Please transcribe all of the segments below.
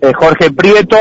eh, Jorge Prieto,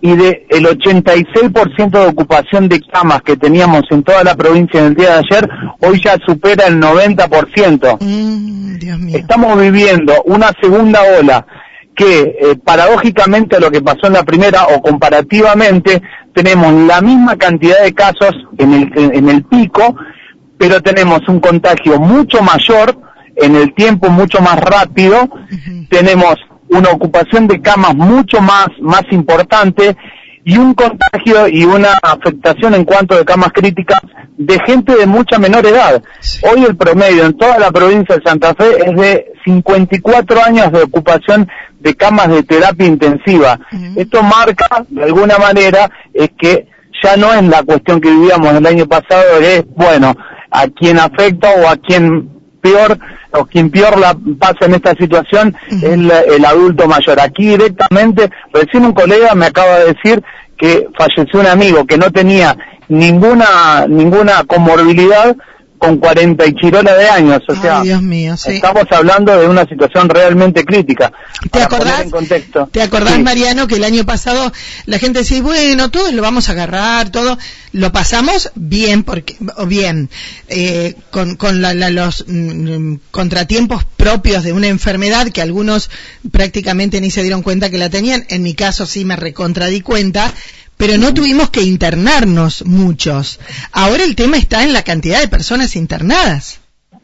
y de el 86% de ocupación de camas que teníamos en toda la provincia en el día de ayer, hoy ya supera el 90%. Mm, Estamos viviendo una segunda ola que eh, paradójicamente lo que pasó en la primera o comparativamente tenemos la misma cantidad de casos en el, en el pico, pero tenemos un contagio mucho mayor en el tiempo mucho más rápido, tenemos una ocupación de camas mucho más, más importante y un contagio y una afectación en cuanto de camas críticas de gente de mucha menor edad. Hoy el promedio en toda la provincia de Santa Fe es de 54 años de ocupación de camas de terapia intensiva. Esto marca, de alguna manera, es que ya no es la cuestión que vivíamos el año pasado, es, bueno, a quien afecta o a quien peor o quien peor la pasa en esta situación es el adulto mayor. Aquí directamente, recién un colega me acaba de decir que falleció un amigo que no tenía ninguna ninguna comorbilidad con 40 y chirola de años, o sea, estamos hablando de una situación realmente crítica. ¿Te acordás, ¿Te acordás Mariano, que el año pasado la gente decía, bueno, todos lo vamos a agarrar, todo, lo pasamos bien, porque, o bien, eh, con, con los mm, contratiempos propios de una enfermedad que algunos prácticamente ni se dieron cuenta que la tenían, en mi caso sí me recontradí cuenta, pero no tuvimos que internarnos muchos. Ahora el tema está en la cantidad de personas internadas.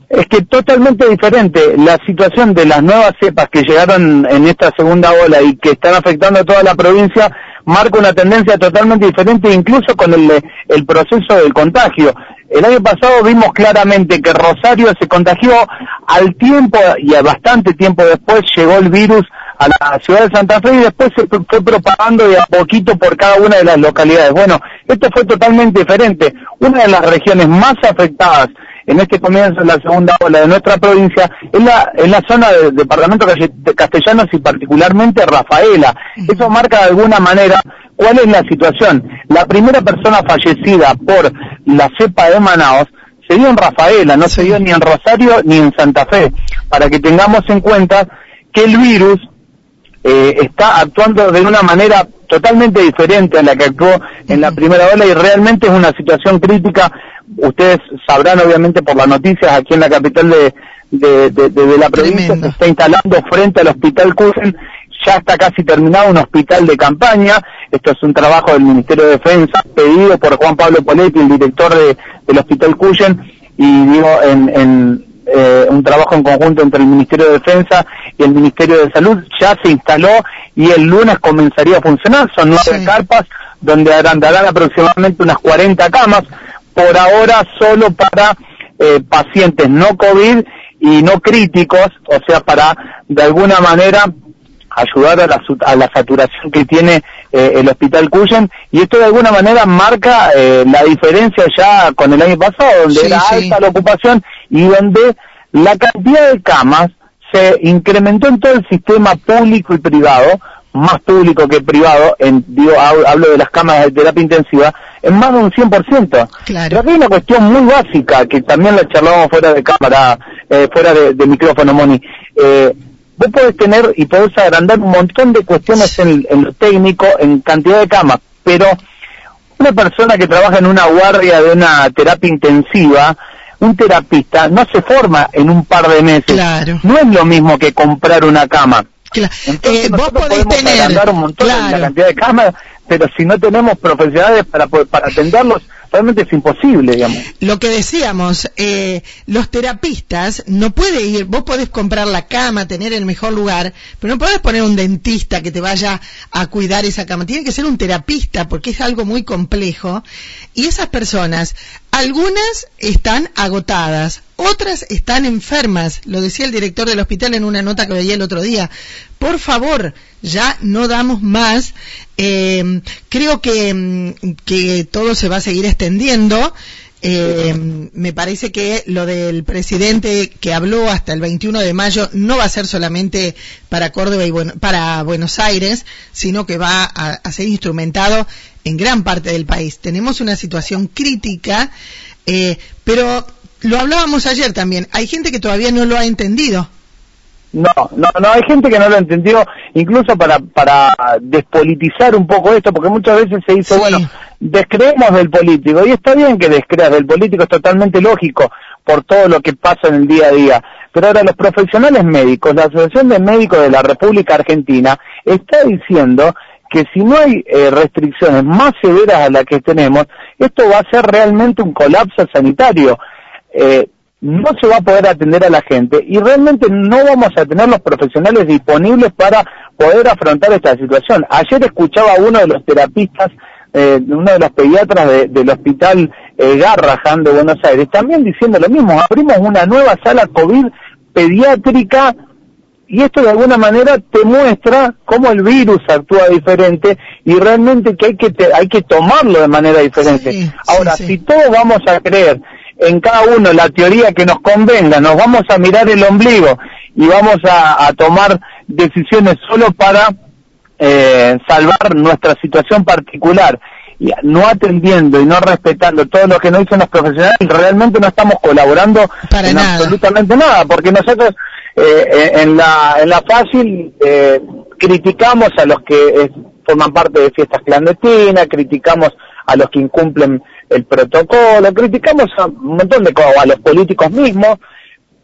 Es que totalmente diferente. La situación de las nuevas cepas que llegaron en esta segunda ola y que están afectando a toda la provincia marca una tendencia totalmente diferente incluso con el, el proceso del contagio. El año pasado vimos claramente que Rosario se contagió al tiempo y a bastante tiempo después llegó el virus a la ciudad de Santa Fe y después se fue propagando de a poquito por cada una de las localidades. Bueno, esto fue totalmente diferente. Una de las regiones más afectadas en este comienzo de la segunda ola de nuestra provincia es la, es la zona del departamento de castellanos y particularmente Rafaela. Eso marca de alguna manera cuál es la situación. La primera persona fallecida por la cepa de Manaos se dio en Rafaela, no se dio ni en Rosario ni en Santa Fe, para que tengamos en cuenta que el virus eh, está actuando de una manera totalmente diferente a la que actuó en la primera ola y realmente es una situación crítica. Ustedes sabrán obviamente por las noticias aquí en la capital de, de, la provincia se está instalando frente al hospital Cusen, ya está casi terminado un hospital de campaña, esto es un trabajo del Ministerio de Defensa pedido por Juan Pablo Poletti, el director del hospital Cuyen, y digo, en, eh, un trabajo en conjunto entre el Ministerio de Defensa y el Ministerio de Salud, ya se instaló y el lunes comenzaría a funcionar. Son nueve carpas donde agrandarán aproximadamente unas 40 camas, por ahora solo para eh, pacientes no COVID y no críticos, o sea, para de alguna manera ayudar a la, a la saturación que tiene eh, el Hospital Cuyen y esto de alguna manera marca eh, la diferencia ya con el año pasado, donde era alta la ocupación y donde la cantidad de camas se incrementó en todo el sistema público y privado, más público que privado, en, digo, hablo de las camas de terapia intensiva, en más de un 100%. Claro. Pero aquí hay una cuestión muy básica, que también la charlamos fuera de cámara, eh, fuera de, de, micrófono, Moni. Eh, vos podés tener y podés agrandar un montón de cuestiones en, lo técnico, en cantidad de camas, pero una persona que trabaja en una guardia de una terapia intensiva, un terapista no se forma en un par de meses. Claro. No es lo mismo que comprar una cama. Claro. Eh, vos podés tener un montón la cantidad de camas, pero si no tenemos profesionales para, para atenderlos, realmente es imposible, digamos. Lo que decíamos, eh, los terapistas no puede ir, vos podés comprar la cama, tener el mejor lugar, pero no podés poner un dentista que te vaya a cuidar esa cama. Tiene que ser un terapista porque es algo muy complejo. Y esas personas, algunas están agotadas, otras están enfermas. Lo decía el director del hospital en una nota que veía el otro día. Por favor, ya no damos más. Eh, creo que, mm, que todo se va a seguir extendiendo. Eh, me parece que lo del presidente que habló hasta el 21 de mayo no va a ser solamente para Córdoba y para Buenos Aires, sino que va a, ser instrumentado en gran parte del país. Tenemos una situación crítica, eh, pero lo hablábamos ayer también. Hay gente que todavía no lo ha entendido. No, no, no, hay gente que no lo entendió, incluso para, para despolitizar un poco esto, porque muchas veces se dice, bueno, descreemos del político, y está bien que descreas del político, es totalmente lógico por todo lo que pasa en el día a día. Pero ahora los profesionales médicos, la Asociación de Médicos de la República Argentina, está diciendo que si no hay eh, restricciones más severas a las que tenemos, esto va a ser realmente un colapso sanitario. Eh, no se va a poder atender a la gente y realmente no vamos a tener los profesionales disponibles para poder afrontar esta situación. Ayer escuchaba a uno de los terapistas, eh, uno de los pediatras del hospital eh, Garrahan de Buenos Aires, también diciendo lo mismo, abrimos una nueva sala COVID pediátrica y esto de alguna manera te muestra cómo el virus actúa diferente y realmente que hay que hay que tomarlo de manera diferente. Ahora, si todos vamos a creer en cada uno la teoría que nos convenga, nos vamos a mirar el ombligo y vamos a, tomar decisiones solo para eh, salvar nuestra situación particular, y no atendiendo y no respetando todo lo que nos dicen los profesionales, realmente no estamos colaborando en absolutamente nada, porque nosotros eh, en la en la fácil eh, criticamos a los que forman parte de fiestas clandestinas, criticamos a los que incumplen el protocolo, criticamos a un montón de cosas, a los políticos mismos,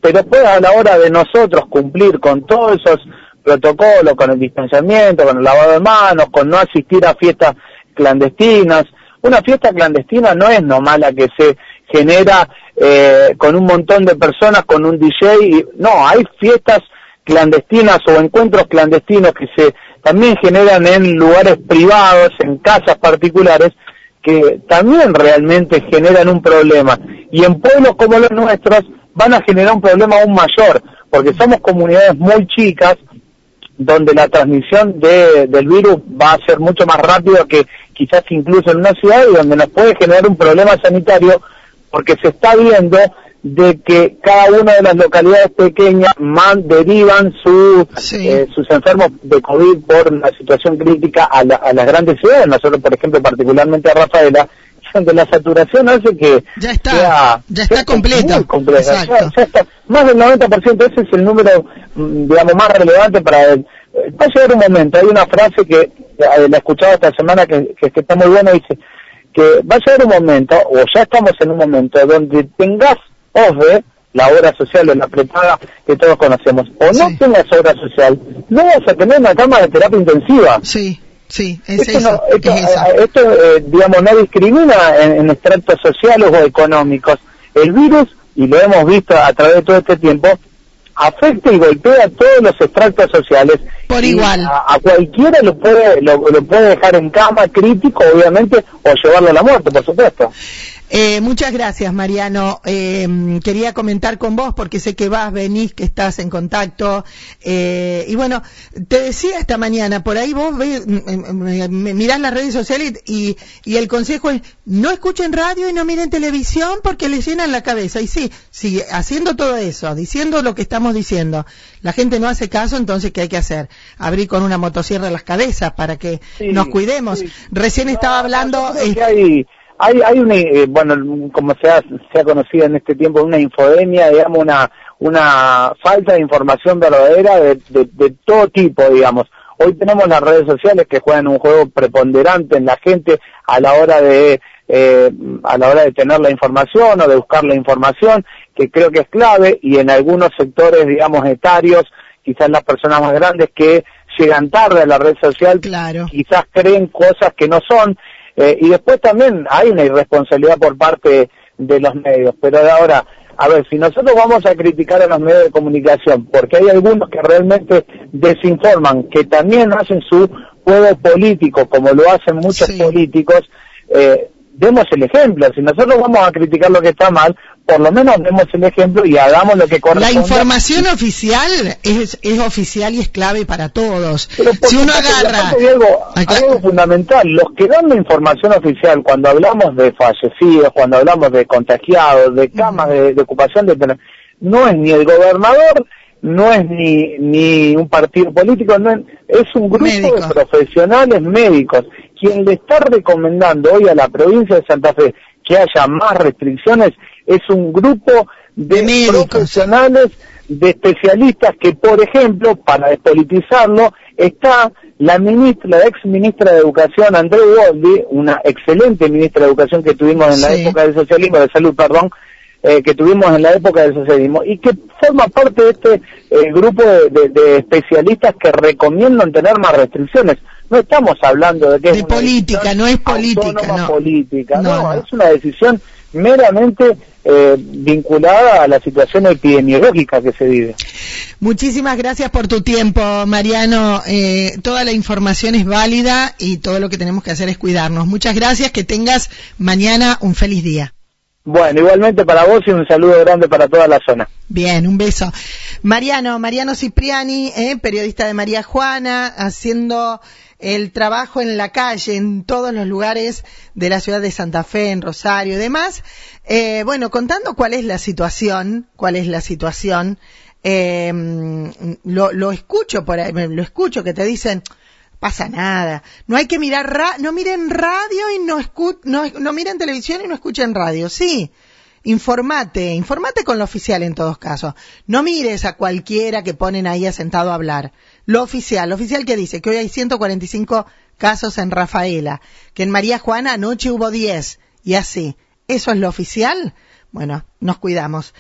pero después a la hora de nosotros cumplir con todos esos protocolos, con el distanciamiento, con el lavado de manos, con no asistir a fiestas clandestinas, una fiesta clandestina no es nomás la que se genera eh, con un montón de personas, con un DJ, no, hay fiestas clandestinas o encuentros clandestinos que se también generan en lugares privados, en casas particulares, que también realmente generan un problema. Y en pueblos como los nuestros van a generar un problema aún mayor, porque somos comunidades muy chicas, donde la transmisión de, del virus va a ser mucho más rápido que quizás incluso en una ciudad y donde nos puede generar un problema sanitario porque se está viendo de que cada una de las localidades pequeñas man, derivan su, eh, sus enfermos de COVID por la situación crítica a, las grandes ciudades. Nosotros, por ejemplo, particularmente a Rafaela, donde la saturación hace que ya está, ya está completo. más del 90%, ese es el número, mm, digamos, más relevante para el, va a llegar un momento, hay una frase que eh, la he escuchado esta semana que, que, que está muy buena, dice que va a llegar un momento, o ya estamos en un momento, donde tengas OVE, la obra social o la prepaga que todos conocemos, o no tengas obra social, no vas a tener una cama de terapia intensiva. Sí. Sí, es esto, esto, eh, digamos, no discrimina en, en, extractos sociales o económicos. El virus, y lo hemos visto a través de todo este tiempo, afecta y golpea a todos los extractos sociales. Por igual. A, cualquiera lo puede, lo puede dejar en cama, crítico, obviamente, o llevarlo a la muerte, por supuesto. Eh, muchas gracias, Mariano. Eh, quería comentar con vos porque sé que vas, venís, que estás en contacto. Eh, y bueno, te decía esta mañana, por ahí vos ves, mirás las redes sociales y, y, el consejo es no escuchen radio y no miren televisión porque les llenan la cabeza. Y sí, sí, haciendo todo eso, diciendo lo que estamos diciendo, la gente no hace caso, entonces ¿qué hay que hacer? Abrir con una motosierra las cabezas para que nos cuidemos. Recién estaba hablando hay, hay una, eh, bueno, como se ha, se ha conocido en este tiempo, una infodemia, digamos, una, una falta de información verdadera de, de, todo tipo, digamos. Hoy tenemos las redes sociales que juegan un juego preponderante en la gente a la hora de eh, a la hora de tener la información o de buscar la información, que creo que es clave, y en algunos sectores, digamos, etarios, quizás las personas más grandes que llegan tarde a la red social, claro. quizás creen cosas que no son, eh, y después también hay una irresponsabilidad por parte de los medios, pero ahora, a ver, si nosotros vamos a criticar a los medios de comunicación, porque hay algunos que realmente desinforman, que también hacen su juego político, como lo hacen muchos políticos, eh, demos el ejemplo. Si nosotros vamos a criticar lo que está mal, por lo menos demos el ejemplo y hagamos lo que corresponde. La información oficial es, es oficial y es clave para todos. si uno agarra... Hay algo, fundamental, los que dan la información oficial, cuando hablamos de fallecidos, cuando hablamos de contagiados, de camas de, ocupación, de no es ni el gobernador, no es ni, ni un partido político, no es, un grupo de profesionales médicos quien le está recomendando hoy a la provincia de Santa Fe que haya más restricciones es un grupo de, profesionales de especialistas que, por ejemplo, para despolitizarlo, está la ministra, la ex ministra de Educación, André Boldi, una excelente ministra de Educación que tuvimos en la época del socialismo, de salud, perdón, eh, que tuvimos en la época del socialismo y que forma parte de este eh, grupo de, especialistas que recomiendan tener más restricciones. No estamos hablando de que es política, no es política, no. política, no, es una decisión meramente eh, vinculada a la situación epidemiológica que se vive. Muchísimas gracias por tu tiempo, Mariano. Eh, toda la información es válida y todo lo que tenemos que hacer es cuidarnos. Muchas gracias, que tengas mañana un feliz día. Bueno, igualmente para vos y un saludo grande para toda la zona. Bien, un beso. Mariano, Mariano Cipriani, eh, periodista de María Juana, haciendo el trabajo en la calle, en todos los lugares de la ciudad de Santa Fe, en Rosario y demás. Eh, bueno, contando cuál es la situación, cuál es la situación, eh, lo, lo escucho por ahí, lo escucho que te dicen, pasa nada. No hay que mirar, ra no miren radio y no, no, no miren televisión y no escuchen radio. Sí, informate, informate con lo oficial en todos casos. No mires a cualquiera que ponen ahí asentado a hablar. Lo oficial, lo oficial que dice que hoy hay 145 casos en Rafaela, que en María Juana anoche hubo 10 y así. ¿Eso es lo oficial? Bueno, nos cuidamos.